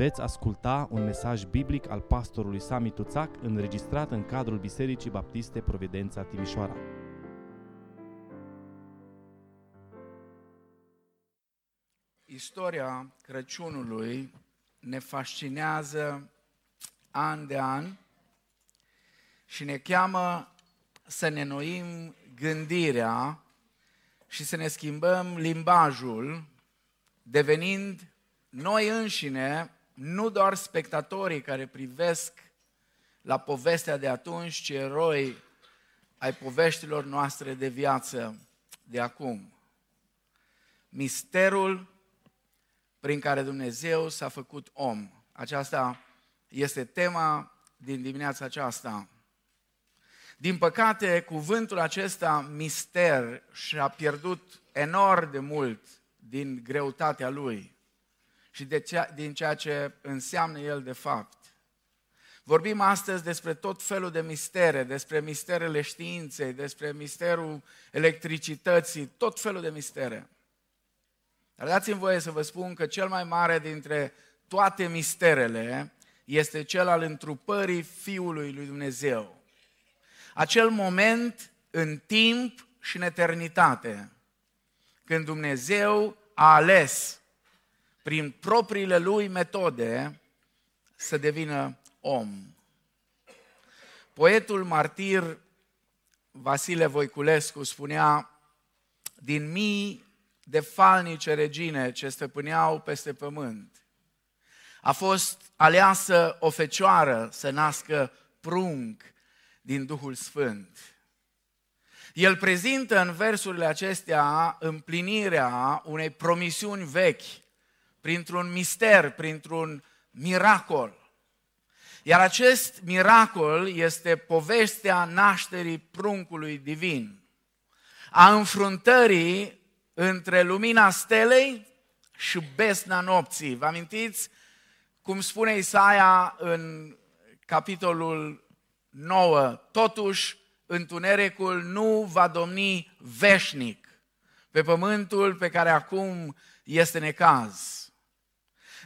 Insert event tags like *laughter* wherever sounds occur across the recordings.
Veți asculta un mesaj biblic al pastorului Sami Tuțac înregistrat în cadrul Bisericii Baptiste Providența Timișoara. Istoria Crăciunului ne fascinează an de an și ne cheamă să ne noim gândirea și să ne schimbăm limbajul, devenind noi înșine nu doar spectatorii care privesc la povestea de atunci, ci eroi ai poveștilor noastre de viață de acum. Misterul prin care Dumnezeu s-a făcut om. Aceasta este tema din dimineața aceasta. Din păcate, cuvântul acesta, mister, și-a pierdut enorm de mult din greutatea lui și de cea, din ceea ce înseamnă el de fapt. Vorbim astăzi despre tot felul de mistere, despre misterele științei, despre misterul electricității, tot felul de mistere. Dar dați-mi voie să vă spun că cel mai mare dintre toate misterele este cel al întrupării Fiului lui Dumnezeu. Acel moment în timp și în eternitate, când Dumnezeu a ales prin propriile lui metode, să devină om. Poetul martir Vasile Voiculescu spunea, din mii de falnice regine ce stăpâneau peste pământ, a fost aleasă o fecioară să nască prunc din Duhul Sfânt. El prezintă în versurile acestea împlinirea unei promisiuni vechi printr-un mister, printr-un miracol. Iar acest miracol este povestea nașterii pruncului divin, a înfruntării între lumina stelei și besna nopții. Vă amintiți cum spune Isaia în capitolul 9, totuși întunericul nu va domni veșnic pe pământul pe care acum este necaz.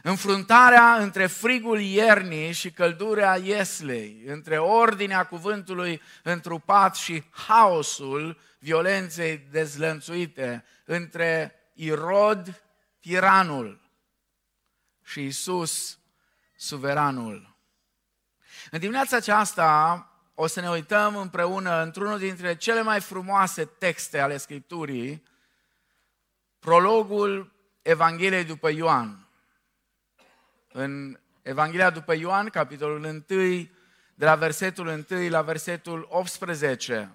Înfruntarea între frigul iernii și căldura ieslei, între ordinea cuvântului întrupat și haosul violenței dezlănțuite, între Irod, tiranul, și Isus, suveranul. În dimineața aceasta o să ne uităm împreună într-unul dintre cele mai frumoase texte ale Scripturii, prologul Evangheliei după Ioan în Evanghelia după Ioan, capitolul 1, de la versetul 1 la versetul 18.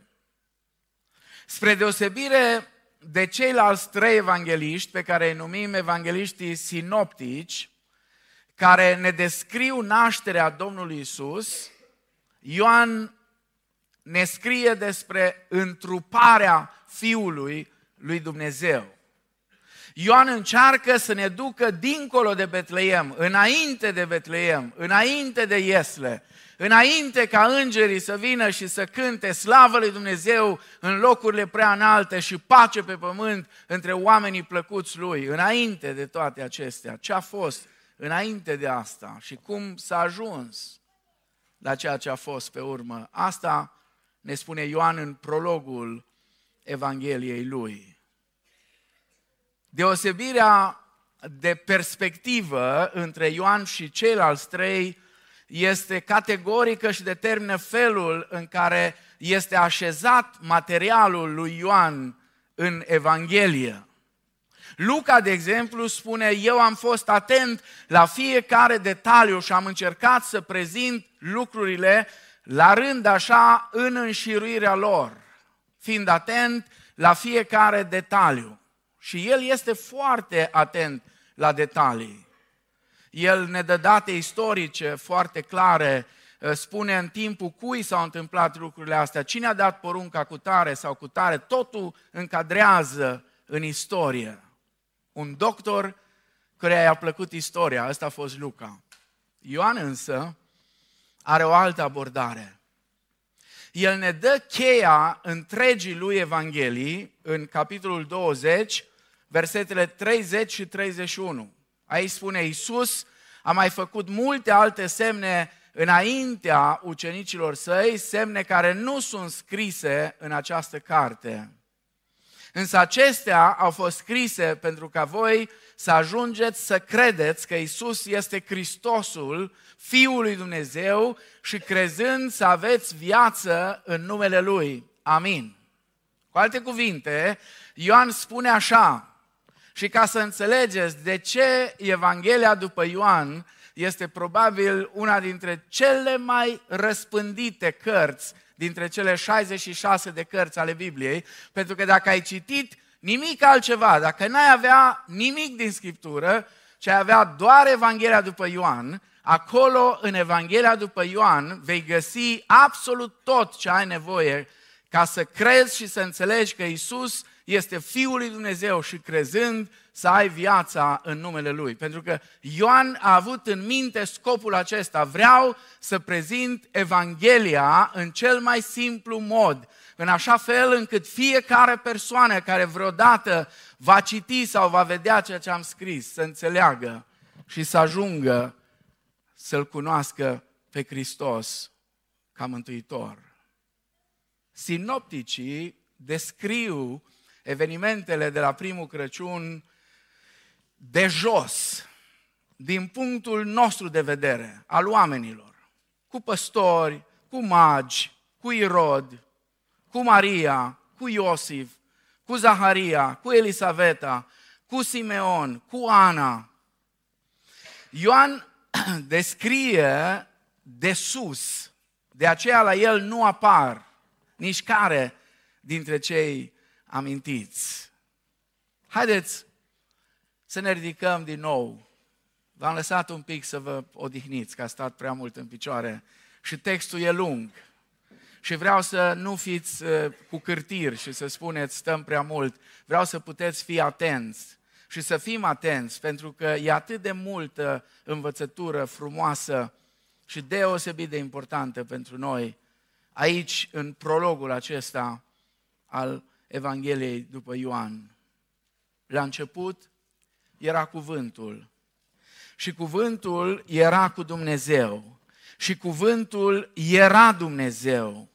Spre deosebire de ceilalți trei evangeliști, pe care îi numim evangeliștii sinoptici, care ne descriu nașterea Domnului Isus, Ioan ne scrie despre întruparea Fiului lui Dumnezeu. Ioan încearcă să ne ducă dincolo de Betleem, înainte de Betleem, înainte de Iesle, înainte ca îngerii să vină și să cânte slavă lui Dumnezeu în locurile prea înalte și pace pe pământ între oamenii plăcuți lui, înainte de toate acestea. Ce a fost înainte de asta și cum s-a ajuns la ceea ce a fost pe urmă. Asta ne spune Ioan în prologul Evangheliei lui. Deosebirea de perspectivă între Ioan și ceilalți trei este categorică și determină felul în care este așezat materialul lui Ioan în Evanghelie. Luca, de exemplu, spune, eu am fost atent la fiecare detaliu și am încercat să prezint lucrurile la rând așa în înșiruirea lor, fiind atent la fiecare detaliu. Și el este foarte atent la detalii. El ne dă date istorice foarte clare, ă, spune în timpul cui s-au întâmplat lucrurile astea, cine a dat porunca cu tare sau cu tare, totul încadrează în istorie. Un doctor care i-a plăcut istoria, ăsta a fost Luca. Ioan însă are o altă abordare. El ne dă cheia întregii lui Evanghelii în capitolul 20, versetele 30 și 31. Aici spune Iisus a mai făcut multe alte semne înaintea ucenicilor săi, semne care nu sunt scrise în această carte. Însă acestea au fost scrise pentru ca voi să ajungeți să credeți că Isus este Hristosul, Fiul lui Dumnezeu și crezând să aveți viață în numele Lui. Amin. Cu alte cuvinte, Ioan spune așa, și ca să înțelegeți de ce Evanghelia după Ioan este probabil una dintre cele mai răspândite cărți dintre cele 66 de cărți ale Bibliei, pentru că dacă ai citit nimic altceva, dacă n-ai avea nimic din Scriptură, ci ai avea doar Evanghelia după Ioan, acolo în Evanghelia după Ioan vei găsi absolut tot ce ai nevoie ca să crezi și să înțelegi că Isus este Fiul lui Dumnezeu și crezând să ai viața în numele Lui. Pentru că Ioan a avut în minte scopul acesta. Vreau să prezint Evanghelia în cel mai simplu mod, în așa fel încât fiecare persoană care vreodată va citi sau va vedea ceea ce am scris, să înțeleagă și să ajungă să-L cunoască pe Hristos ca Mântuitor. Sinopticii descriu evenimentele de la primul Crăciun de jos, din punctul nostru de vedere, al oamenilor, cu păstori, cu magi, cu Irod, cu Maria, cu Iosif, cu Zaharia, cu Elisaveta, cu Simeon, cu Ana. Ioan *clears throat* descrie de sus, de aceea la el nu apar nici care dintre cei amintiți. Haideți să ne ridicăm din nou. V-am lăsat un pic să vă odihniți, că a stat prea mult în picioare și textul e lung. Și vreau să nu fiți uh, cu cârtiri și să spuneți stăm prea mult. Vreau să puteți fi atenți și să fim atenți, pentru că e atât de multă învățătură frumoasă și deosebit de importantă pentru noi aici, în prologul acesta al Evangheliei după Ioan. La început era cuvântul și cuvântul era cu Dumnezeu și cuvântul era Dumnezeu.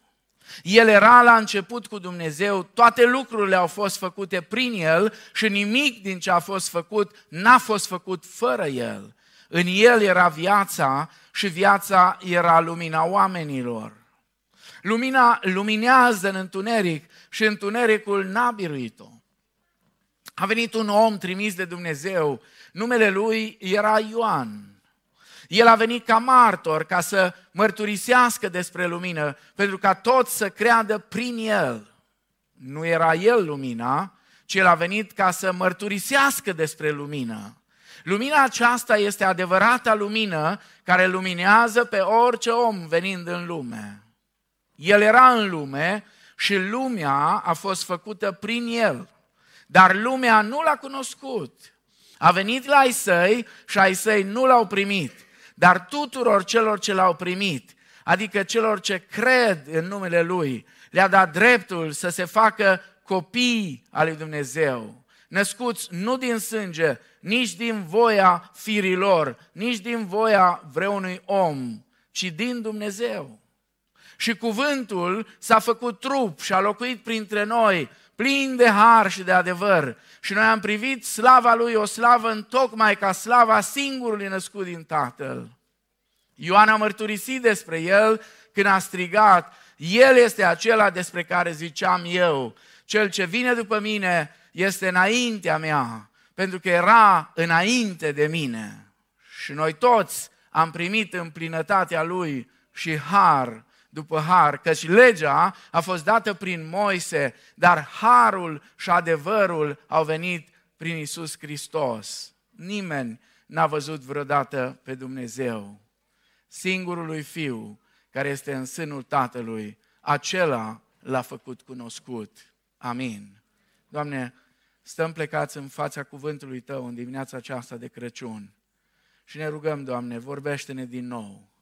El era la început cu Dumnezeu, toate lucrurile au fost făcute prin El și nimic din ce a fost făcut n-a fost făcut fără El. În El era viața și viața era lumina oamenilor. Lumina luminează în întuneric și întunericul n-a biruit-o. A venit un om trimis de Dumnezeu, numele lui era Ioan. El a venit ca martor, ca să mărturisească despre lumină, pentru ca toți să creadă prin el. Nu era el lumina, ci el a venit ca să mărturisească despre lumină. Lumina aceasta este adevărata lumină care luminează pe orice om venind în lume. El era în lume și lumea a fost făcută prin el. Dar lumea nu l-a cunoscut. A venit la ai săi și ai săi nu l-au primit. Dar tuturor celor ce l-au primit, adică celor ce cred în numele Lui, le-a dat dreptul să se facă copii al lui Dumnezeu, născuți nu din sânge, nici din voia firilor, nici din voia vreunui om, ci din Dumnezeu. Și cuvântul s-a făcut trup și a locuit printre noi, plin de har și de adevăr. Și noi am privit slava lui, o slavă în tocmai ca slava singurului născut din Tatăl. Ioan a mărturisit despre el când a strigat, El este acela despre care ziceam eu, cel ce vine după mine este înaintea mea, pentru că era înainte de mine. Și noi toți am primit în plinătatea lui și har după har, căci legea a fost dată prin Moise, dar harul și adevărul au venit prin Isus Hristos. Nimeni n-a văzut vreodată pe Dumnezeu. Singurului Fiu care este în sânul Tatălui, acela l-a făcut cunoscut. Amin. Doamne, stăm plecați în fața cuvântului Tău în dimineața aceasta de Crăciun și ne rugăm, Doamne, vorbește-ne din nou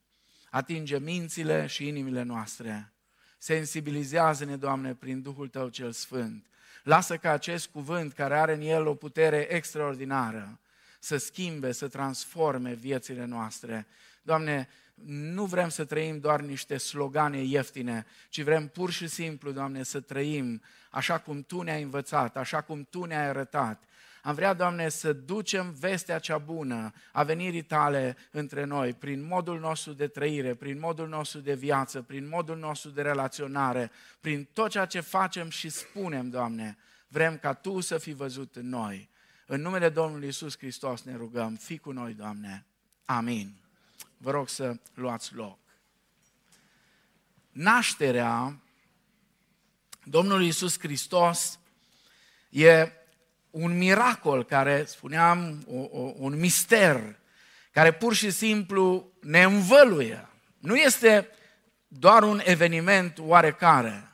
atinge mințile și inimile noastre. Sensibilizează-ne, Doamne, prin Duhul Tău cel Sfânt. Lasă ca acest cuvânt, care are în el o putere extraordinară, să schimbe, să transforme viețile noastre. Doamne, nu vrem să trăim doar niște slogane ieftine, ci vrem pur și simplu, Doamne, să trăim așa cum Tu ne-ai învățat, așa cum Tu ne-ai arătat. Am vrea, Doamne, să ducem vestea cea bună a venirii Tale între noi, prin modul nostru de trăire, prin modul nostru de viață, prin modul nostru de relaționare, prin tot ceea ce facem și spunem, Doamne. Vrem ca Tu să fii văzut în noi. În numele Domnului Isus Hristos ne rugăm, fii cu noi, Doamne. Amin. Vă rog să luați loc. Nașterea Domnului Isus Hristos e un miracol care, spuneam, o, o, un mister, care pur și simplu ne învăluie. Nu este doar un eveniment oarecare.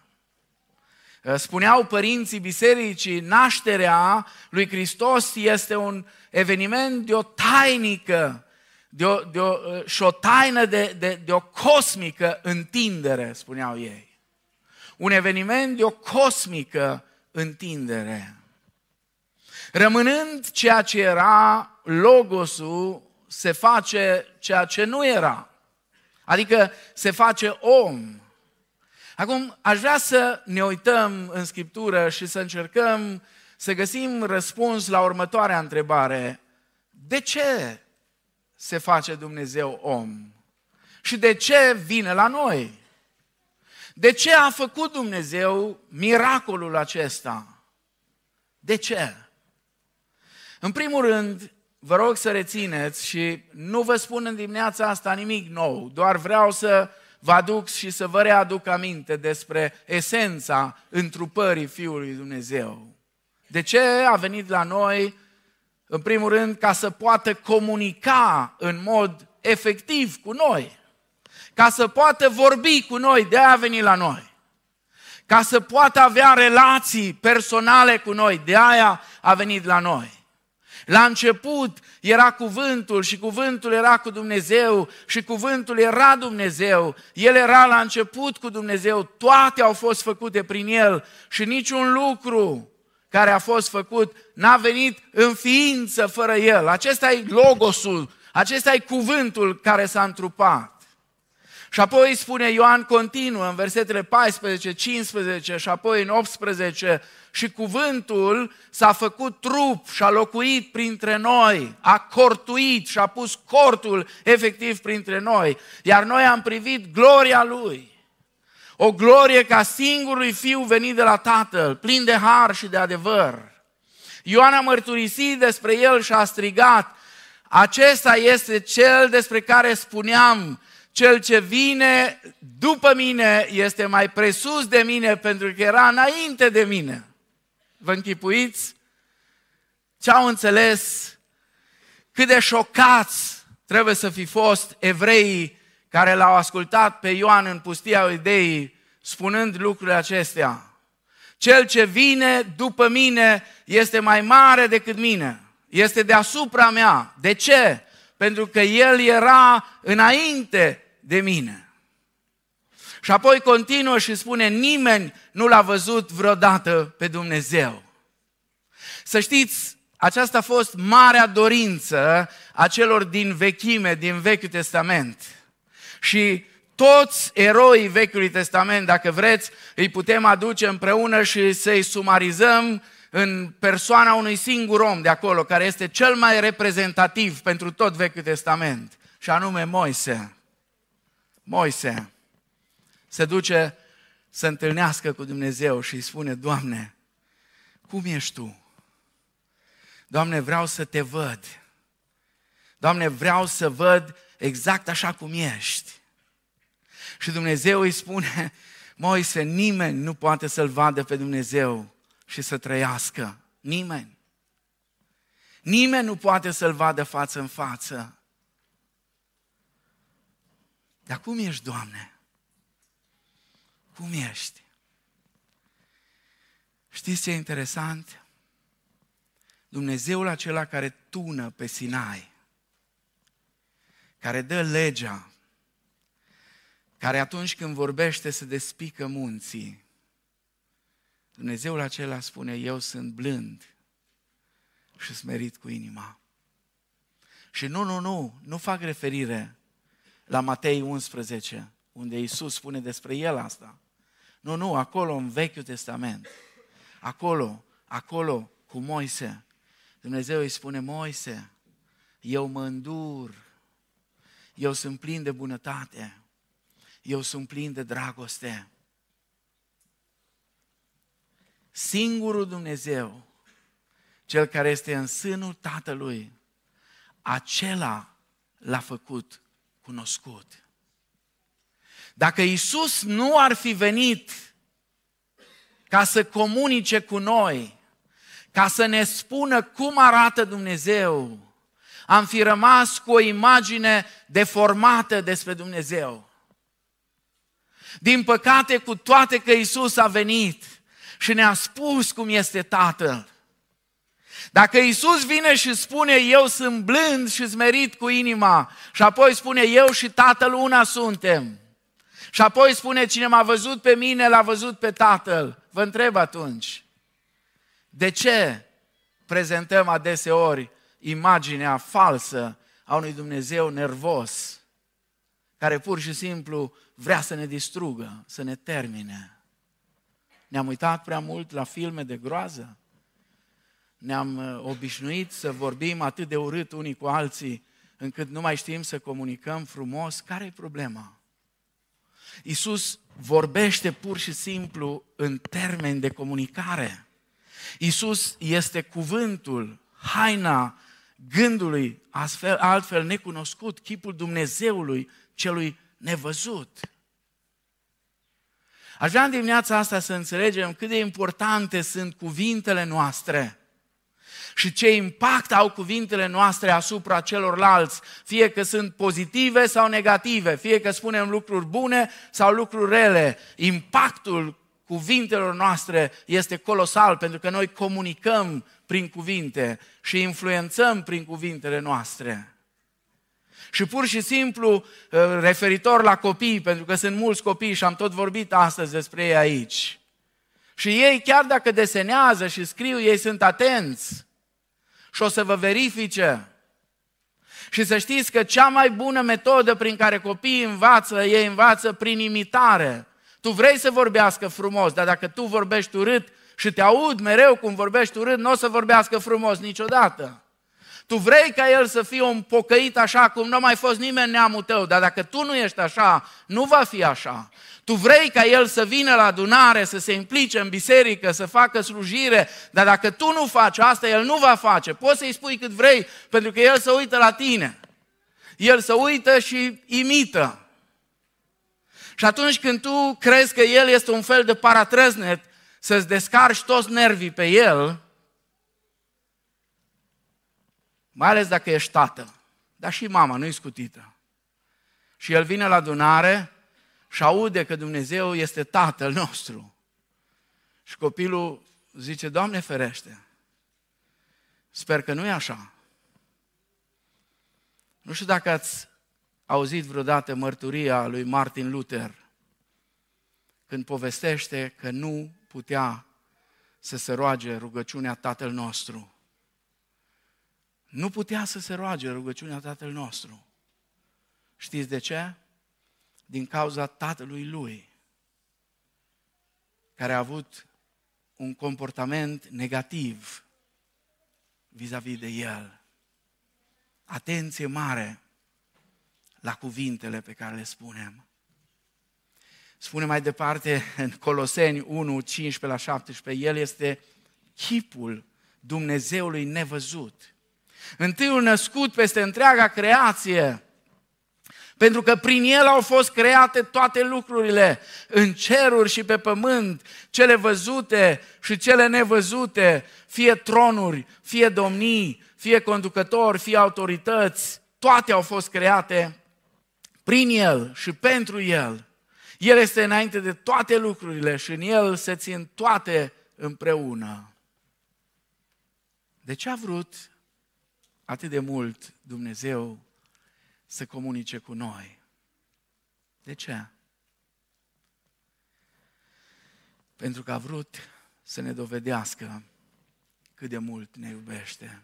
Spuneau părinții bisericii, nașterea lui Hristos este un eveniment de o tainică de o, de o, și o taină de, de, de o cosmică întindere, spuneau ei. Un eveniment de o cosmică întindere. Rămânând ceea ce era, logosul se face ceea ce nu era. Adică se face om. Acum, aș vrea să ne uităm în Scriptură și să încercăm să găsim răspuns la următoarea întrebare. De ce se face Dumnezeu om? Și de ce vine la noi? De ce a făcut Dumnezeu miracolul acesta? De ce? În primul rând, vă rog să rețineți și nu vă spun în dimineața asta nimic nou, doar vreau să vă aduc și să vă readuc aminte despre esența întrupării Fiului Dumnezeu. De ce a venit la noi în primul rând, ca să poată comunica în mod efectiv cu noi, ca să poată vorbi cu noi, de a venit la noi, ca să poată avea relații personale cu noi, de aia a venit la noi. La început era cuvântul și cuvântul era cu Dumnezeu și cuvântul era Dumnezeu. El era la început cu Dumnezeu, toate au fost făcute prin El și niciun lucru care a fost făcut n-a venit în ființă fără El. Acesta e logosul, acesta e cuvântul care s-a întrupat. Și apoi spune Ioan continuă în versetele 14, 15 și apoi în 18 și cuvântul s-a făcut trup și a locuit printre noi, a cortuit și a pus cortul efectiv printre noi, iar noi am privit gloria Lui o glorie ca singurului fiu venit de la Tatăl, plin de har și de adevăr. Ioan a mărturisit despre el și a strigat, acesta este cel despre care spuneam, cel ce vine după mine este mai presus de mine pentru că era înainte de mine. Vă închipuiți ce au înțeles, cât de șocați trebuie să fi fost evreii care l-au ascultat pe Ioan în pustia Iudeii, spunând lucrurile acestea. Cel ce vine după mine este mai mare decât mine, este deasupra mea. De ce? Pentru că el era înainte de mine. Și apoi continuă și spune, nimeni nu l-a văzut vreodată pe Dumnezeu. Să știți, aceasta a fost marea dorință a celor din vechime, din Vechiul Testament și toți eroii Vechiului Testament, dacă vreți, îi putem aduce împreună și să-i sumarizăm în persoana unui singur om de acolo, care este cel mai reprezentativ pentru tot Vechiul Testament, și anume Moise. Moise se duce să întâlnească cu Dumnezeu și îi spune, Doamne, cum ești Tu? Doamne, vreau să te văd. Doamne, vreau să văd exact așa cum ești. Și Dumnezeu îi spune, Moise, nimeni nu poate să-L vadă pe Dumnezeu și să trăiască. Nimeni. Nimeni nu poate să-L vadă față în față. Dar cum ești, Doamne? Cum ești? Știți ce e interesant? Dumnezeul acela care tună pe Sinai, care dă legea, care atunci când vorbește se despică munții. Dumnezeul acela spune, eu sunt blând și smerit cu inima. Și nu, nu, nu, nu fac referire la Matei 11, unde Iisus spune despre el asta. Nu, nu, acolo în Vechiul Testament. Acolo, acolo cu Moise. Dumnezeu îi spune, Moise, eu mă îndur, eu sunt plin de bunătate, eu sunt plin de dragoste. Singurul Dumnezeu, cel care este în sânul Tatălui, acela l-a făcut cunoscut. Dacă Isus nu ar fi venit ca să comunice cu noi, ca să ne spună cum arată Dumnezeu, am fi rămas cu o imagine deformată despre Dumnezeu. Din păcate, cu toate că Isus a venit și ne-a spus cum este Tatăl, dacă Isus vine și spune, eu sunt blând și smerit cu inima, și apoi spune, eu și Tatăl una suntem, și apoi spune, cine m-a văzut pe mine, l-a văzut pe Tatăl, vă întreb atunci, de ce prezentăm adeseori imaginea falsă a unui Dumnezeu nervos, care pur și simplu vrea să ne distrugă, să ne termine? Ne-am uitat prea mult la filme de groază? ne-am uh, obișnuit să vorbim atât de urât unii cu alții, încât nu mai știm să comunicăm frumos, care e problema? Iisus vorbește pur și simplu în termeni de comunicare. Iisus este cuvântul, haina gândului, astfel, altfel necunoscut, chipul Dumnezeului celui nevăzut. Aș vrea în dimineața asta să înțelegem cât de importante sunt cuvintele noastre și ce impact au cuvintele noastre asupra celorlalți, fie că sunt pozitive sau negative, fie că spunem lucruri bune sau lucruri rele. Impactul cuvintelor noastre este colosal pentru că noi comunicăm prin cuvinte și influențăm prin cuvintele noastre. Și pur și simplu, uh, referitor la copii, pentru că sunt mulți copii și am tot vorbit astăzi despre ei aici. Și ei, chiar dacă desenează și scriu, ei sunt atenți și o să vă verifice. Și să știți că cea mai bună metodă prin care copiii învață, ei învață prin imitare. Tu vrei să vorbească frumos, dar dacă tu vorbești urât și te aud mereu cum vorbești urât, nu o să vorbească frumos niciodată. Tu vrei ca el să fie un pocăit așa cum nu a mai fost nimeni neamul tău, dar dacă tu nu ești așa, nu va fi așa. Tu vrei ca el să vină la adunare, să se implice în biserică, să facă slujire, dar dacă tu nu faci asta, el nu va face. Poți să-i spui cât vrei, pentru că el se uită la tine. El se uită și imită. Și atunci când tu crezi că el este un fel de paratrăznet, să-ți descarci toți nervii pe el, mai ales dacă ești tată, dar și mama nu-i scutită. Și el vine la adunare și aude că Dumnezeu este Tatăl nostru. Și copilul zice, Doamne ferește, sper că nu e așa. Nu știu dacă ați auzit vreodată mărturia lui Martin Luther când povestește că nu putea să se roage rugăciunea Tatăl nostru. Nu putea să se roage rugăciunea Tatăl nostru. Știți de ce? din cauza tatălui lui, care a avut un comportament negativ vis-a-vis de el. Atenție mare la cuvintele pe care le spunem. Spune mai departe în Coloseni 1, 15 la 17, El este chipul Dumnezeului nevăzut. Întâiul născut peste întreaga creație, pentru că prin el au fost create toate lucrurile, în ceruri și pe pământ, cele văzute și cele nevăzute, fie tronuri, fie domnii, fie conducători, fie autorități, toate au fost create prin el și pentru el. El este înainte de toate lucrurile și în el se țin toate împreună. De ce a vrut atât de mult Dumnezeu să comunice cu noi. De ce? Pentru că a vrut să ne dovedească cât de mult ne iubește.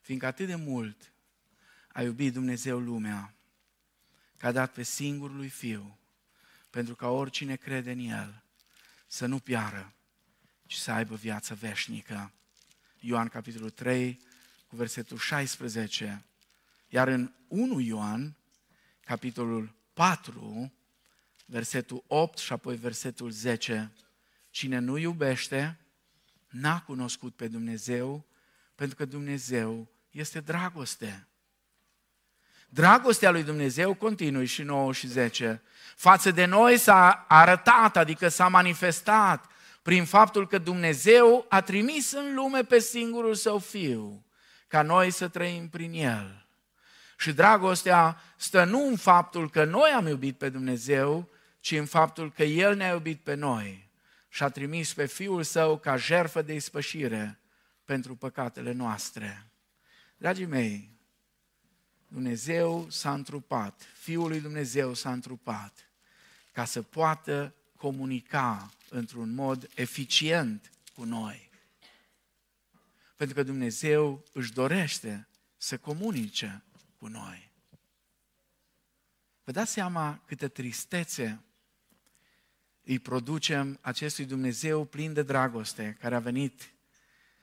Fiindcă atât de mult a iubit Dumnezeu lumea, că a dat pe singurul lui Fiu, pentru ca oricine crede în El să nu piară, ci să aibă viață veșnică. Ioan capitolul 3, cu versetul 16. Iar în 1 Ioan, capitolul 4, versetul 8 și apoi versetul 10. Cine nu iubește, n-a cunoscut pe Dumnezeu, pentru că Dumnezeu este dragoste. Dragostea lui Dumnezeu continui și 9 și 10. Față de noi s-a arătat, adică s-a manifestat prin faptul că Dumnezeu a trimis în lume pe singurul său fiu, ca noi să trăim prin el. Și dragostea stă nu în faptul că noi am iubit pe Dumnezeu, ci în faptul că El ne-a iubit pe noi și a trimis pe Fiul Său ca jerfă de ispășire pentru păcatele noastre. Dragii mei, Dumnezeu s-a întrupat, Fiul lui Dumnezeu s-a întrupat ca să poată comunica într-un mod eficient cu noi. Pentru că Dumnezeu își dorește să comunice cu noi. Vă dați seama câtă tristețe îi producem acestui Dumnezeu plin de dragoste, care a venit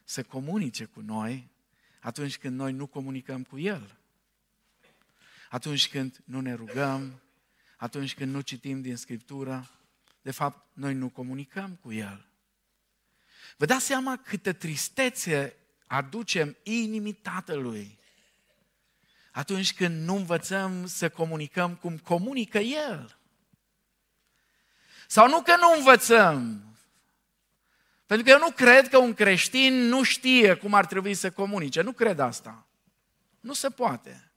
să comunice cu noi atunci când noi nu comunicăm cu El. Atunci când nu ne rugăm, atunci când nu citim din Scriptură, de fapt, noi nu comunicăm cu El. Vă dați seama câtă tristețe aducem inimii Tatălui atunci când nu învățăm să comunicăm cum comunică El. Sau nu că nu învățăm, pentru că eu nu cred că un creștin nu știe cum ar trebui să comunice. Nu cred asta. Nu se poate.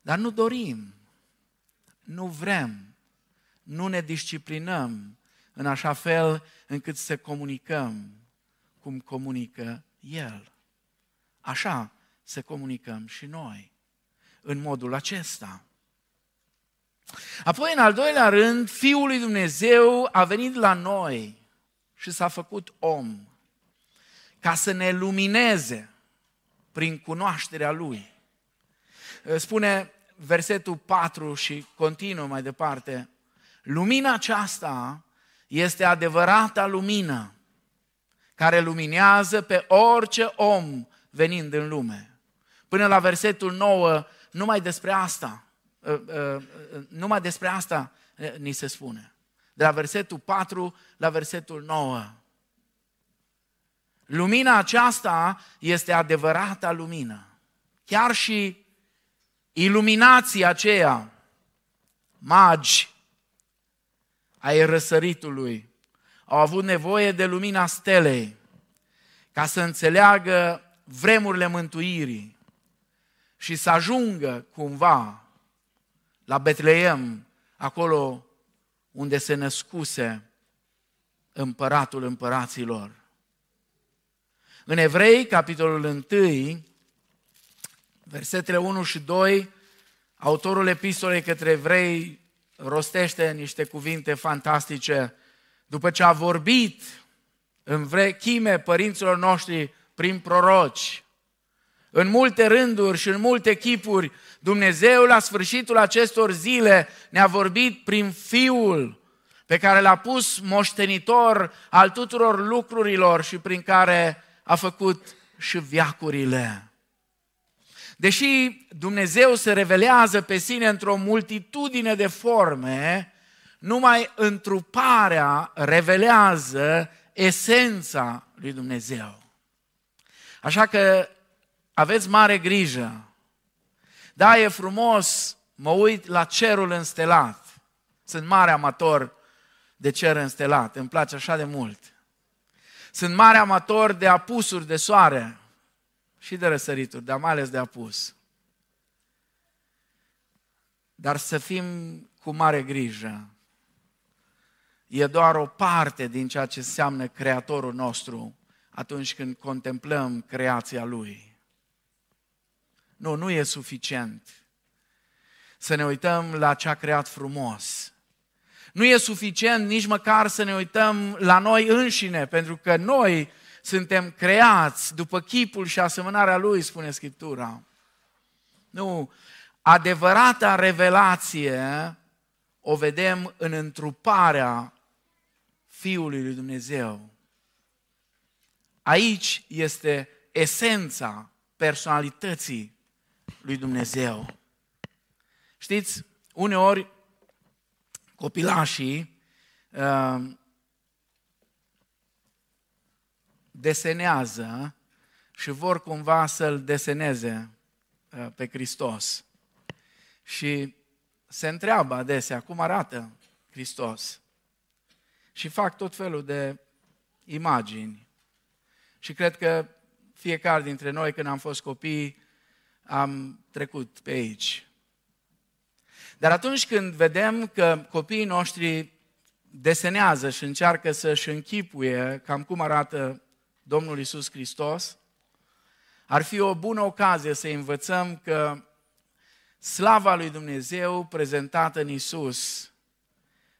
Dar nu dorim, nu vrem, nu ne disciplinăm în așa fel încât să comunicăm cum comunică El. Așa să comunicăm și noi, în modul acesta. Apoi, în al doilea rând, Fiul lui Dumnezeu a venit la noi și s-a făcut om ca să ne lumineze prin cunoașterea Lui. Spune versetul 4 și continuă mai departe, lumina aceasta este adevărata lumină care luminează pe orice om venind în lume. Până la versetul 9, numai despre asta Ă, ă, numai despre asta ni se spune. De la versetul 4 la versetul 9. Lumina aceasta este adevărata lumină. Chiar și iluminația aceea, magi ai răsăritului, au avut nevoie de lumina stelei ca să înțeleagă vremurile mântuirii și să ajungă cumva la Betleem, acolo unde se născuse împăratul împăraților. În Evrei, capitolul 1, versetele 1 și 2, autorul epistolei către evrei rostește niște cuvinte fantastice. După ce a vorbit în vechime părinților noștri prin proroci, în multe rânduri și în multe chipuri, Dumnezeu la sfârșitul acestor zile ne-a vorbit prin Fiul pe care l-a pus moștenitor al tuturor lucrurilor și prin care a făcut și viacurile. Deși Dumnezeu se revelează pe sine într-o multitudine de forme, numai întruparea revelează esența lui Dumnezeu. Așa că aveți mare grijă. Da, e frumos, mă uit la cerul înstelat. Sunt mare amator de cer înstelat, îmi place așa de mult. Sunt mare amator de apusuri de soare și de răsărituri, dar mai ales de apus. Dar să fim cu mare grijă. E doar o parte din ceea ce înseamnă Creatorul nostru atunci când contemplăm creația Lui. Nu, nu e suficient să ne uităm la ce a creat frumos. Nu e suficient nici măcar să ne uităm la noi înșine, pentru că noi suntem creați după chipul și asemănarea Lui, spune Scriptura. Nu, adevărata revelație o vedem în întruparea Fiului lui Dumnezeu. Aici este esența personalității lui Dumnezeu. Știți, uneori copilașii uh, desenează și vor cumva să-L deseneze uh, pe Hristos. Și se întreabă adesea cum arată Hristos. Și fac tot felul de imagini. Și cred că fiecare dintre noi, când am fost copii, am trecut pe aici. Dar atunci când vedem că copiii noștri desenează și încearcă să-și închipuie cam cum arată Domnul Isus Hristos, ar fi o bună ocazie să învățăm că slava lui Dumnezeu prezentată în Isus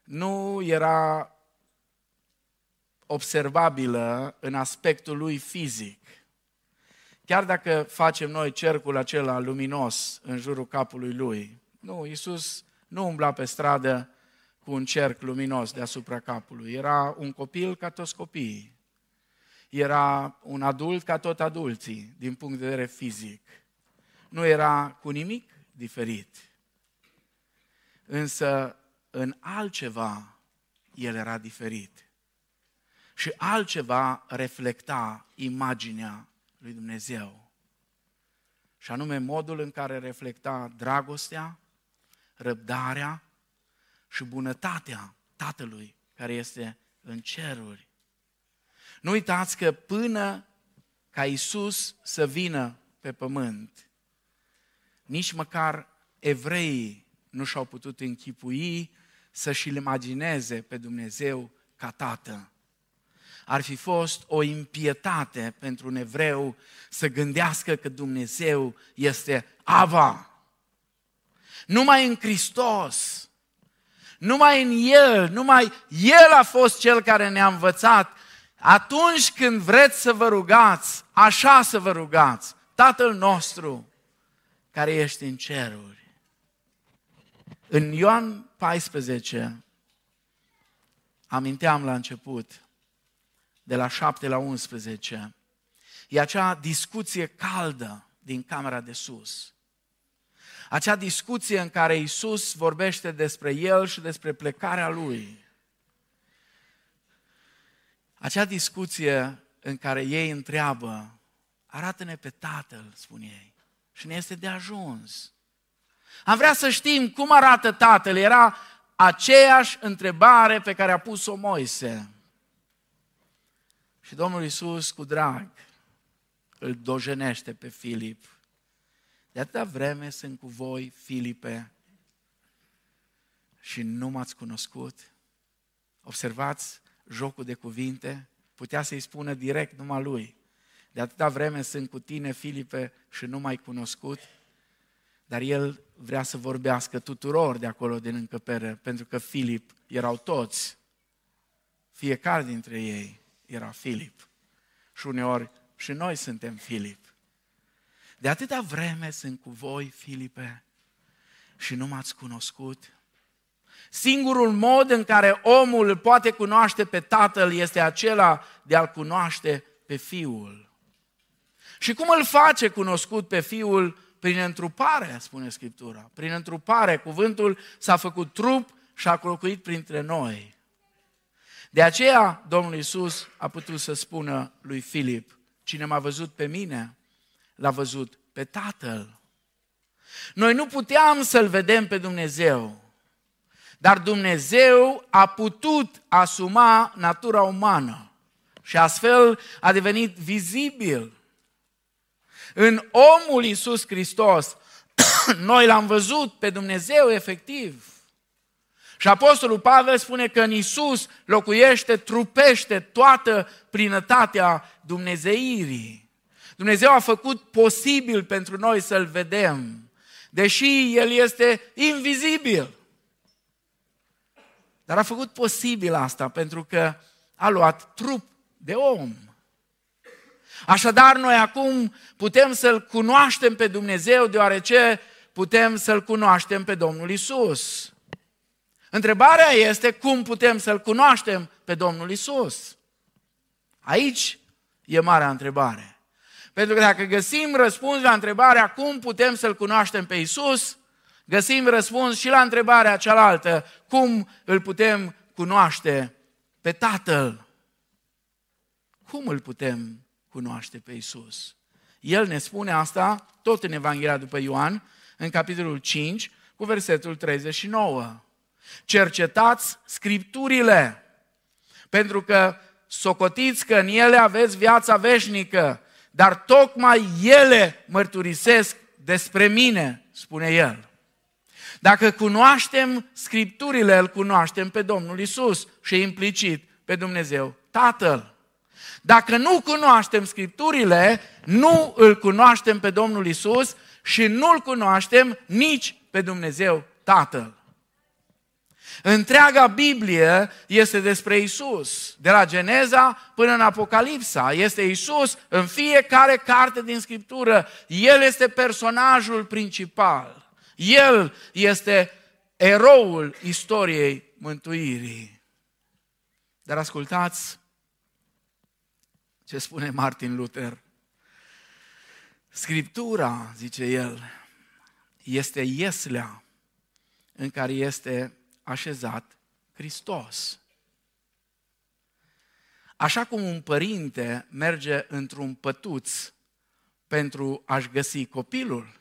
nu era observabilă în aspectul lui fizic. Chiar dacă facem noi cercul acela luminos în jurul capului lui, nu, Iisus nu umbla pe stradă cu un cerc luminos deasupra capului. Era un copil ca toți copiii. Era un adult ca tot adulții, din punct de vedere fizic. Nu era cu nimic diferit. Însă, în altceva, el era diferit. Și altceva reflecta imaginea lui Dumnezeu. Și anume modul în care reflecta dragostea, răbdarea și bunătatea Tatălui care este în ceruri. Nu uitați că până ca Isus să vină pe pământ, nici măcar evreii nu și-au putut închipui să-și imagineze pe Dumnezeu ca Tată. Ar fi fost o impietate pentru un evreu să gândească că Dumnezeu este Ava, numai în Hristos, numai în El, numai El a fost Cel care ne-a învățat. Atunci când vreți să vă rugați, așa să vă rugați. Tatăl nostru care ești în ceruri. În Ioan 14, aminteam la început, de la 7 la 11, e acea discuție caldă din camera de sus. Acea discuție în care Isus vorbește despre El și despre plecarea Lui. Acea discuție în care ei întreabă, arată-ne pe Tatăl, spun ei, și ne este de ajuns. Am vrea să știm cum arată Tatăl. Era aceeași întrebare pe care a pus-o Moise. Și Domnul Isus, cu drag, îl dojenește pe Filip de atâta vreme sunt cu voi, Filipe, și nu m-ați cunoscut. Observați jocul de cuvinte, putea să-i spună direct numai lui. De atâta vreme sunt cu tine, Filipe, și nu m-ai cunoscut, dar el vrea să vorbească tuturor de acolo din încăpere, pentru că Filip erau toți. Fiecare dintre ei era Filip. Și uneori și noi suntem Filip. De atâta vreme sunt cu voi, Filipe, și nu m-ați cunoscut. Singurul mod în care omul îl poate cunoaște pe Tatăl este acela de a-L cunoaște pe Fiul. Și cum îl face cunoscut pe Fiul? Prin întrupare, spune Scriptura. Prin întrupare, cuvântul s-a făcut trup și a locuit printre noi. De aceea, Domnul Iisus a putut să spună lui Filip, cine m-a văzut pe mine, l-a văzut pe Tatăl. Noi nu puteam să-L vedem pe Dumnezeu, dar Dumnezeu a putut asuma natura umană și astfel a devenit vizibil. În omul Iisus Hristos, *coughs* noi l-am văzut pe Dumnezeu efectiv. Și Apostolul Pavel spune că în Iisus locuiește, trupește toată plinătatea Dumnezeirii. Dumnezeu a făcut posibil pentru noi să-L vedem, deși El este invizibil. Dar a făcut posibil asta pentru că a luat trup de om. Așadar, noi acum putem să-L cunoaștem pe Dumnezeu deoarece putem să-L cunoaștem pe Domnul Isus. Întrebarea este cum putem să-L cunoaștem pe Domnul Isus. Aici e marea întrebare. Pentru că dacă găsim răspuns la întrebarea cum putem să-L cunoaștem pe Isus, găsim răspuns și la întrebarea cealaltă, cum îl putem cunoaște pe Tatăl. Cum îl putem cunoaște pe Isus? El ne spune asta tot în Evanghelia după Ioan, în capitolul 5, cu versetul 39. Cercetați scripturile, pentru că socotiți că în ele aveți viața veșnică, dar tocmai ele mărturisesc despre mine, spune el. Dacă cunoaștem Scripturile, îl cunoaștem pe Domnul Isus și implicit pe Dumnezeu Tatăl. Dacă nu cunoaștem Scripturile, nu îl cunoaștem pe Domnul Isus și nu îl cunoaștem nici pe Dumnezeu Tatăl. Întreaga Biblie este despre Isus, de la Geneza până în Apocalipsa. Este Isus în fiecare carte din Scriptură. El este personajul principal. El este eroul istoriei mântuirii. Dar ascultați ce spune Martin Luther. Scriptura, zice el, este ieslea în care este așezat Hristos. Așa cum un părinte merge într-un pătuț pentru a-și găsi copilul,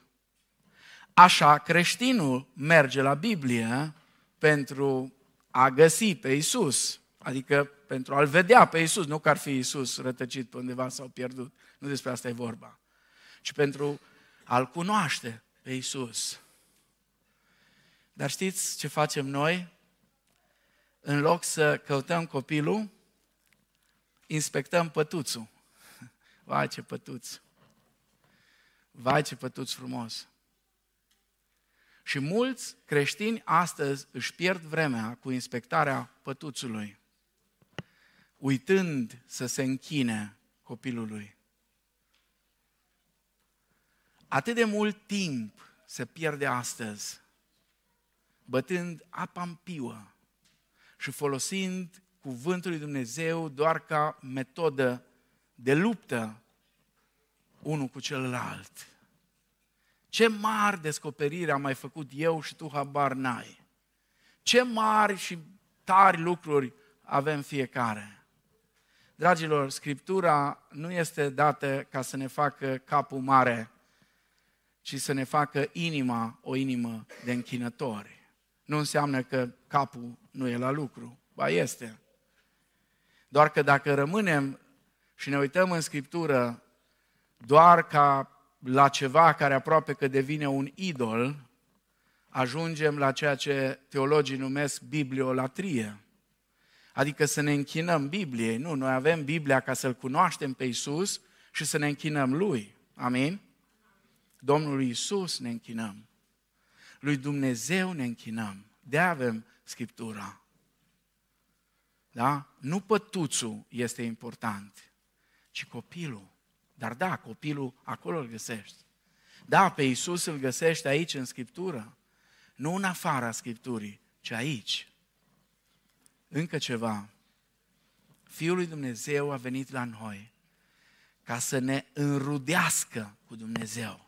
așa creștinul merge la Biblie pentru a găsi pe Isus, adică pentru a-L vedea pe Isus, nu că ar fi Isus rătăcit pe undeva sau pierdut, nu despre asta e vorba, ci pentru a-L cunoaște pe Isus. Dar știți ce facem noi? În loc să căutăm copilul, inspectăm pătuțul. *laughs* Vai ce pătuț! Vai ce pătuț frumos! Și mulți creștini astăzi își pierd vremea cu inspectarea pătuțului, uitând să se închine copilului. Atât de mult timp se pierde astăzi bătând apa în piuă și folosind cuvântul lui Dumnezeu doar ca metodă de luptă unul cu celălalt. Ce mari descoperiri am mai făcut eu și tu habar n-ai. Ce mari și tari lucruri avem fiecare. Dragilor, Scriptura nu este dată ca să ne facă capul mare, ci să ne facă inima o inimă de închinători nu înseamnă că capul nu e la lucru. Ba este. Doar că dacă rămânem și ne uităm în Scriptură doar ca la ceva care aproape că devine un idol, ajungem la ceea ce teologii numesc bibliolatrie. Adică să ne închinăm Bibliei. Nu, noi avem Biblia ca să-L cunoaștem pe Isus și să ne închinăm Lui. Amin? Domnului Isus ne închinăm. Lui Dumnezeu ne închinăm. De avem Scriptura. Da? Nu pătuțul este important, ci copilul. Dar da, copilul acolo îl găsești. Da, pe Iisus îl găsești aici în Scriptură. Nu în afara Scripturii, ci aici. Încă ceva. Fiul lui Dumnezeu a venit la noi ca să ne înrudească cu Dumnezeu.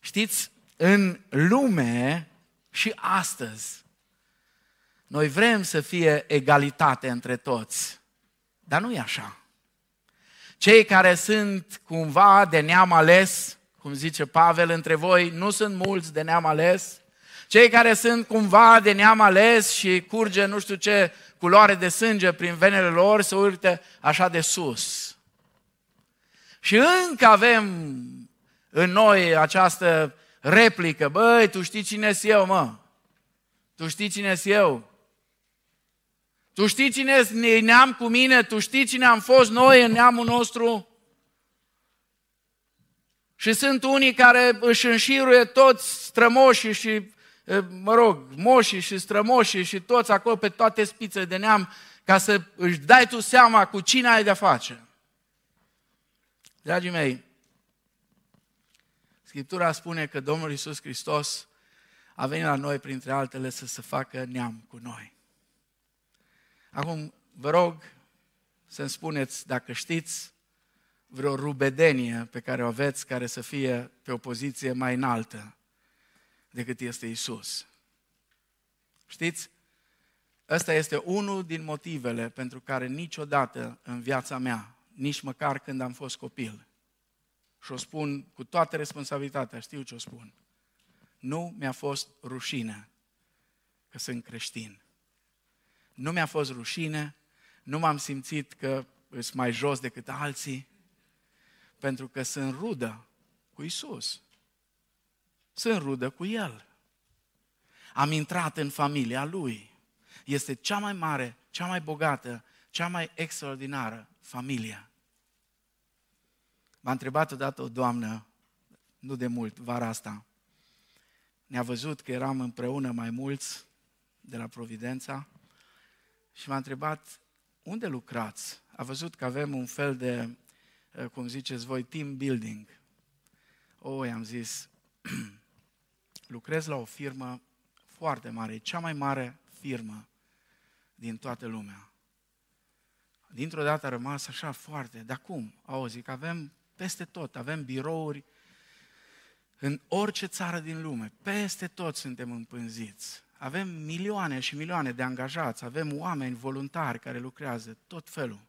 Știți, în lume și astăzi, noi vrem să fie egalitate între toți, dar nu e așa. Cei care sunt cumva de neam ales, cum zice Pavel, între voi nu sunt mulți de neam ales, cei care sunt cumva de neam ales și curge nu știu ce culoare de sânge prin venele lor, să uite așa de sus. Și încă avem în noi această replică. Băi, tu știi cine sunt eu, mă? Tu știi cine sunt eu? Tu știi cine e neam cu mine? Tu știi cine am fost noi în neamul nostru? Și sunt unii care își înșiruie toți strămoșii și, mă rog, moșii și strămoșii și toți acolo pe toate spițele de neam ca să își dai tu seama cu cine ai de-a face. Dragii mei, Scriptura spune că Domnul Isus Hristos a venit la noi, printre altele, să se facă neam cu noi. Acum, vă rog să-mi spuneți dacă știți vreo rubedenie pe care o aveți care să fie pe o poziție mai înaltă decât este Isus. Știți? Ăsta este unul din motivele pentru care niciodată în viața mea, nici măcar când am fost copil, și o spun cu toată responsabilitatea, știu ce o spun, nu mi-a fost rușine că sunt creștin. Nu mi-a fost rușine, nu m-am simțit că sunt mai jos decât alții, pentru că sunt rudă cu Isus. Sunt rudă cu El. Am intrat în familia Lui. Este cea mai mare, cea mai bogată, cea mai extraordinară familie. M-a întrebat odată o doamnă, nu de mult, vara asta. Ne-a văzut că eram împreună mai mulți de la Providența și m-a întrebat, unde lucrați? A văzut că avem un fel de, eh, cum ziceți voi, team building. O, oh, i-am zis, *clears throat* lucrez la o firmă foarte mare, cea mai mare firmă din toată lumea. Dintr-o dată a rămas așa foarte, dar cum? Au zic, avem peste tot, avem birouri în orice țară din lume, peste tot suntem împânziți. Avem milioane și milioane de angajați, avem oameni voluntari care lucrează, tot felul.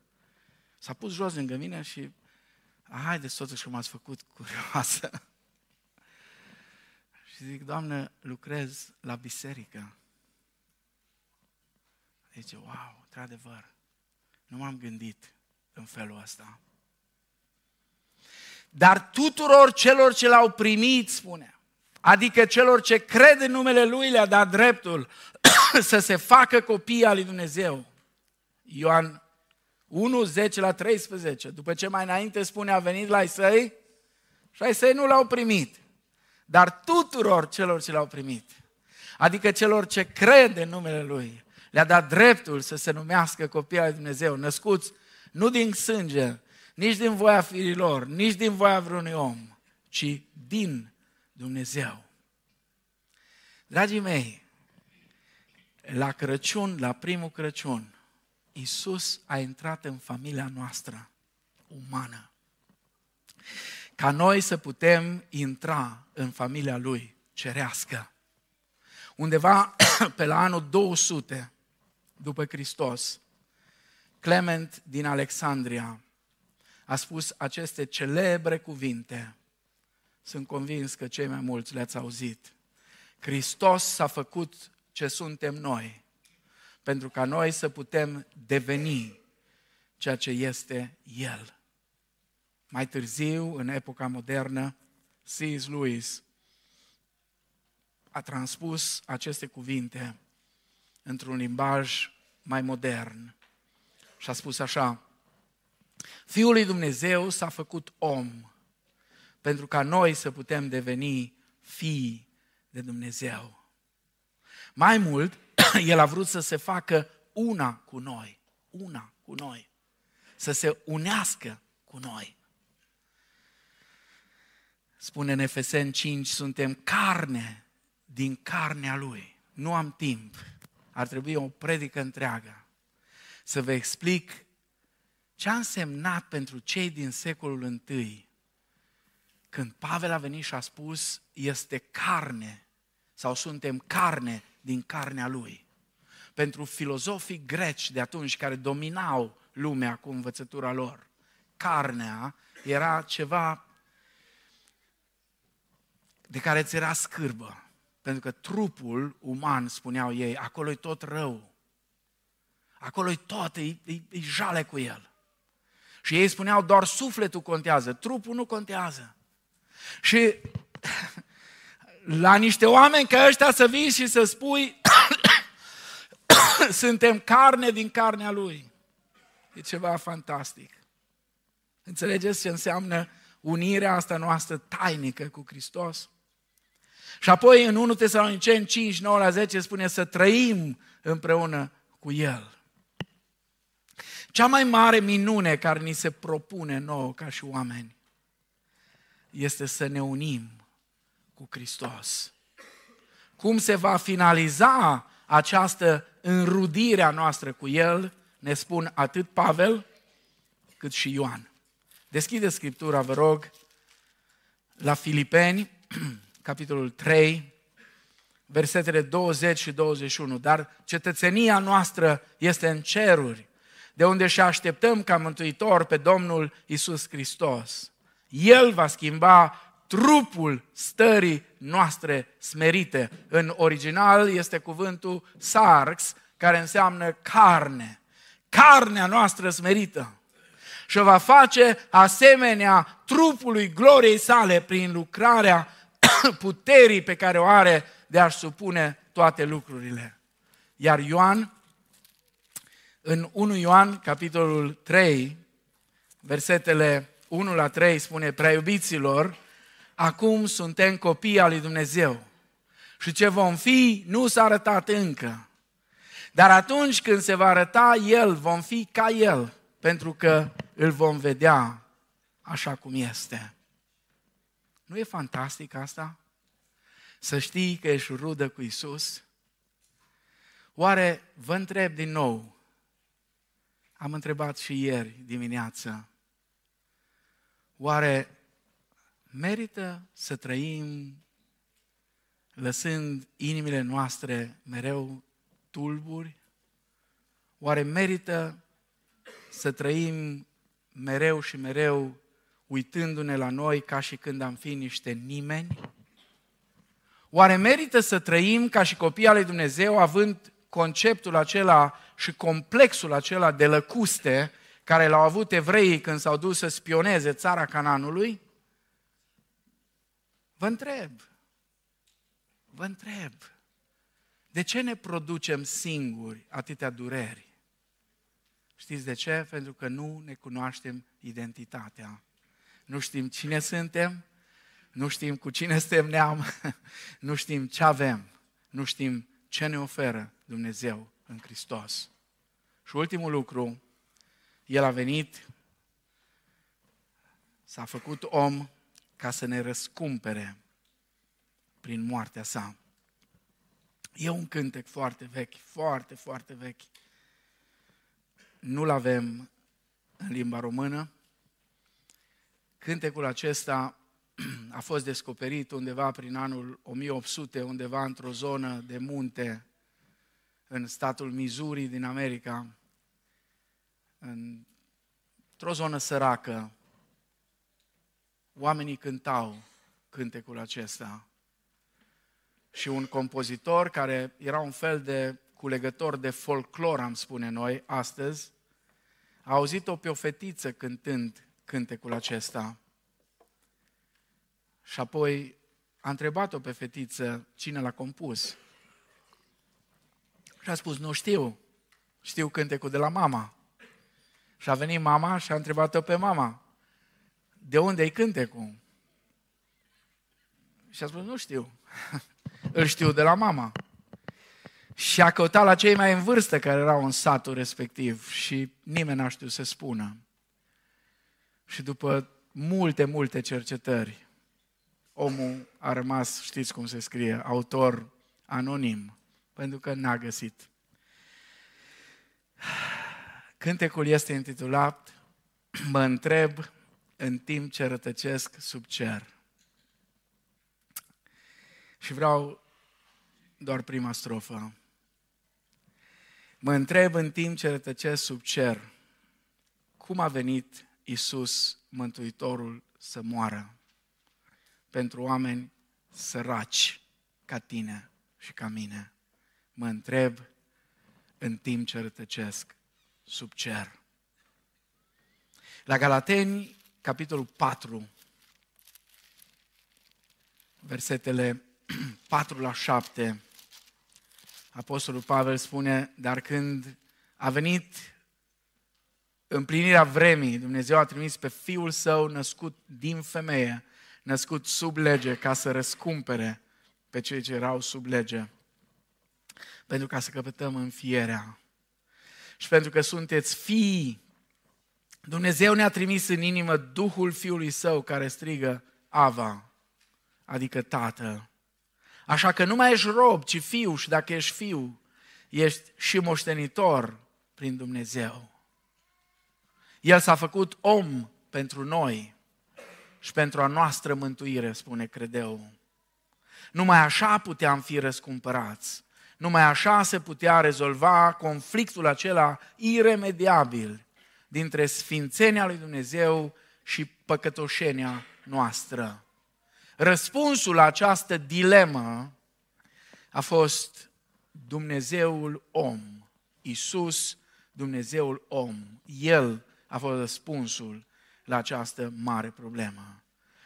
S-a pus jos lângă mine și, haideți totuși că m-ați făcut curioasă. *laughs* și zic, Doamne, lucrez la biserică. Zice, wow, într-adevăr, nu m-am gândit în felul ăsta. Dar tuturor celor ce l-au primit, spune, adică celor ce cred în numele Lui, le-a dat dreptul *coughs* să se facă copii al lui Dumnezeu. Ioan 1, 10 la 13. După ce mai înainte spune, a venit la ai săi și ai săi nu l-au primit. Dar tuturor celor ce l-au primit, adică celor ce cred în numele Lui, le-a dat dreptul să se numească copii al lui Dumnezeu, născuți nu din sânge, nici din voia firilor, nici din voia vreunui om, ci din Dumnezeu. Dragii mei, la Crăciun, la primul Crăciun, Isus a intrat în familia noastră umană. Ca noi să putem intra în familia Lui cerească. Undeva *clears throat* pe la anul 200 după Hristos, Clement din Alexandria a spus aceste celebre cuvinte. Sunt convins că cei mai mulți le-ați auzit. Hristos s-a făcut ce suntem noi, pentru ca noi să putem deveni ceea ce este El. Mai târziu, în epoca modernă, C.S. Lewis a transpus aceste cuvinte într-un limbaj mai modern și a spus așa, Fiul lui Dumnezeu s-a făcut om pentru ca noi să putem deveni fii de Dumnezeu. Mai mult, *clears throat* El a vrut să se facă una cu noi, una cu noi, să se unească cu noi. Spune în Efesen 5, suntem carne din carnea Lui. Nu am timp, ar trebui o predică întreagă să vă explic ce a însemnat pentru cei din secolul I când Pavel a venit și a spus este carne sau suntem carne din carnea lui. Pentru filozofii greci de atunci care dominau lumea cu învățătura lor, carnea era ceva de care ți era scârbă. Pentru că trupul uman, spuneau ei, acolo e tot rău. Acolo e tot, e, e, e jale cu el. Și ei spuneau, doar sufletul contează, trupul nu contează. Și la niște oameni ca ăștia să vii și să spui, *coughs* suntem carne din carnea lui. E ceva fantastic. Înțelegeți ce înseamnă unirea asta noastră tainică cu Hristos? Și apoi în 1 Tesaloniceni 5, 9 la 10 spune să trăim împreună cu El. Cea mai mare minune care ni se propune nouă ca și oameni este să ne unim cu Hristos. Cum se va finaliza această înrudire a noastră cu El, ne spun atât Pavel cât și Ioan. Deschide Scriptura, vă rog, la Filipeni, *clears throat* capitolul 3, versetele 20 și 21. Dar cetățenia noastră este în ceruri, de unde și așteptăm ca Mântuitor pe Domnul Isus Hristos. El va schimba trupul stării noastre smerite. În original este cuvântul sarx, care înseamnă carne. Carnea noastră smerită. Și o va face asemenea trupului gloriei sale prin lucrarea *coughs* puterii pe care o are de a-și supune toate lucrurile. Iar Ioan, în 1 Ioan, capitolul 3, versetele 1 la 3, spune, prea iubiților, acum suntem copii al lui Dumnezeu. Și ce vom fi nu s-a arătat încă. Dar atunci când se va arăta El, vom fi ca El, pentru că îl vom vedea așa cum este. Nu e fantastic asta? Să știi că ești rudă cu Isus? Oare vă întreb din nou, am întrebat și ieri dimineață, oare merită să trăim lăsând inimile noastre mereu tulburi? Oare merită să trăim mereu și mereu uitându-ne la noi ca și când am fi niște nimeni? Oare merită să trăim ca și copii al lui Dumnezeu având conceptul acela și complexul acela de lăcuste care l-au avut evreii când s-au dus să spioneze țara Cananului? Vă întreb, vă întreb, de ce ne producem singuri atâtea dureri? Știți de ce? Pentru că nu ne cunoaștem identitatea. Nu știm cine suntem, nu știm cu cine suntem neam, *laughs* nu știm ce avem, nu știm ce ne oferă Dumnezeu în Hristos. Și ultimul lucru, El a venit, s-a făcut om ca să ne răscumpere prin moartea sa. E un cântec foarte vechi, foarte, foarte vechi. Nu-l avem în limba română. Cântecul acesta *clears throat* a fost descoperit undeva prin anul 1800, undeva într-o zonă de munte în statul Missouri din America, într-o zonă săracă. Oamenii cântau cântecul acesta. Și un compozitor care era un fel de culegător de folclor, am spune noi, astăzi, a auzit-o pe o fetiță cântând cântecul acesta. Și apoi a întrebat-o pe fetiță cine l-a compus. Și a spus, nu știu, știu cântecul de la mama. Și a venit mama și a întrebat-o pe mama, de unde e cântecul? Și a spus, nu știu, *laughs* îl știu de la mama. Și a căutat la cei mai în vârstă care erau în satul respectiv și nimeni n-a știut să spună. Și după multe, multe cercetări, omul a rămas, știți cum se scrie, autor anonim, pentru că n-a găsit. Cântecul este intitulat Mă întreb în timp ce rătăcesc sub cer. Și vreau doar prima strofă. Mă întreb în timp ce rătăcesc sub cer, cum a venit Isus, Mântuitorul, să moară? pentru oameni săraci ca tine și ca mine. Mă întreb în timp ce rătăcesc sub cer. La Galateni, capitolul 4, versetele *clears throat* 4 la 7, Apostolul Pavel spune, dar când a venit împlinirea vremii, Dumnezeu a trimis pe Fiul Său născut din femeie, născut sub lege ca să răscumpere pe cei ce erau sub lege, pentru ca să căpătăm înfierea. Și pentru că sunteți fii, Dumnezeu ne-a trimis în inimă Duhul Fiului Său care strigă, Ava, adică tată. Așa că nu mai ești rob, ci fiu și dacă ești fiu, ești și moștenitor prin Dumnezeu. El s-a făcut om pentru noi și pentru a noastră mântuire, spune Credeu. Numai așa puteam fi răscumpărați. Numai așa se putea rezolva conflictul acela iremediabil dintre sfințenia lui Dumnezeu și păcătoșenia noastră. Răspunsul la această dilemă a fost Dumnezeul om, Isus, Dumnezeul om. El a fost răspunsul la această mare problemă.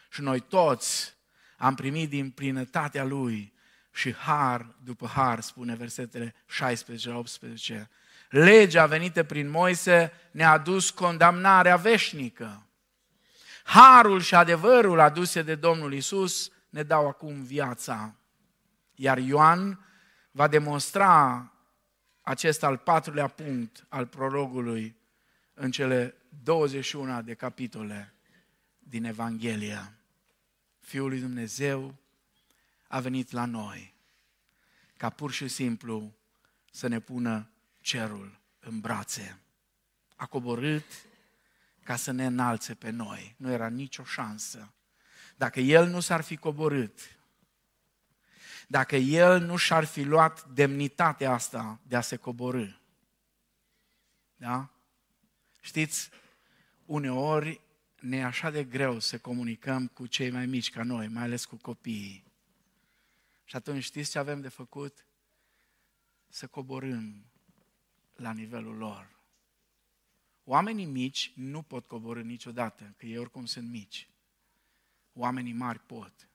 Și noi toți am primit din plinătatea Lui și har după har, spune versetele 16 la 18. Legea venită prin Moise ne-a adus condamnarea veșnică. Harul și adevărul aduse de Domnul Isus ne dau acum viața. Iar Ioan va demonstra acest al patrulea punct al prologului în cele 21 de capitole din Evanghelia. Fiul lui Dumnezeu a venit la noi ca pur și simplu să ne pună cerul în brațe. A coborât ca să ne înalțe pe noi. Nu era nicio șansă. Dacă El nu s-ar fi coborât, dacă El nu și-ar fi luat demnitatea asta de a se coborâ, da? Știți, uneori ne e așa de greu să comunicăm cu cei mai mici ca noi, mai ales cu copiii. Și atunci știți ce avem de făcut? Să coborâm la nivelul lor. Oamenii mici nu pot coborâ niciodată, că ei oricum sunt mici. Oamenii mari pot.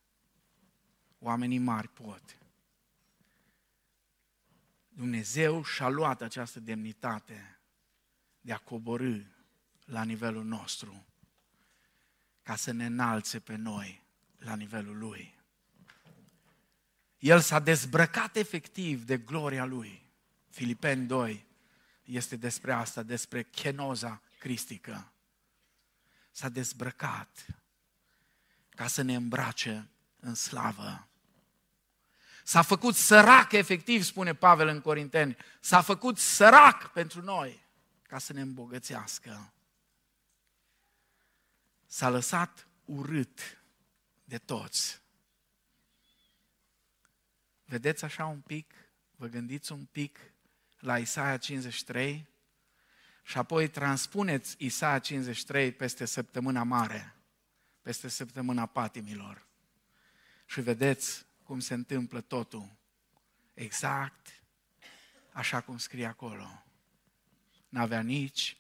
Oamenii mari pot. Dumnezeu și-a luat această demnitate de a coborâ la nivelul nostru ca să ne înalțe pe noi la nivelul Lui. El s-a dezbrăcat efectiv de gloria Lui. Filipeni 2 este despre asta, despre chenoza cristică. S-a dezbrăcat ca să ne îmbrace în slavă. S-a făcut sărac, efectiv, spune Pavel în Corinteni. S-a făcut sărac pentru noi ca să ne îmbogățească. S-a lăsat urât de toți. Vedeți așa un pic? Vă gândiți un pic la Isaia 53 și apoi transpuneți Isaia 53 peste săptămâna mare, peste săptămâna patimilor. Și vedeți cum se întâmplă totul. Exact așa cum scrie acolo. N-avea nici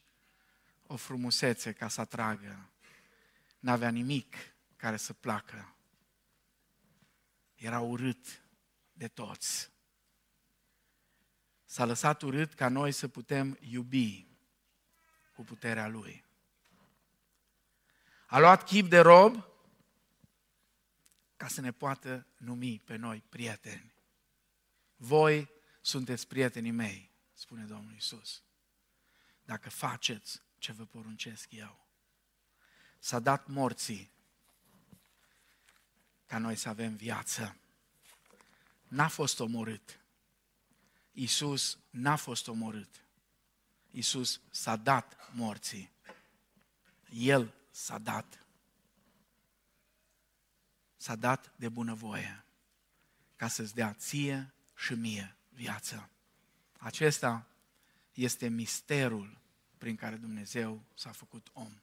o frumusețe ca să atragă. N-avea nimic care să placă. Era urât de toți. S-a lăsat urât ca noi să putem iubi cu puterea Lui. A luat chip de rob ca să ne poată numi pe noi prieteni. Voi sunteți prietenii mei, spune Domnul Isus. Dacă faceți ce vă poruncesc eu. S-a dat morții ca noi să avem viață. N-a fost omorât. Isus n-a fost omorât. Isus s-a dat morții. El s-a dat. S-a dat de bunăvoie ca să-ți dea ție și mie viață. Acesta este misterul prin care Dumnezeu s-a făcut om.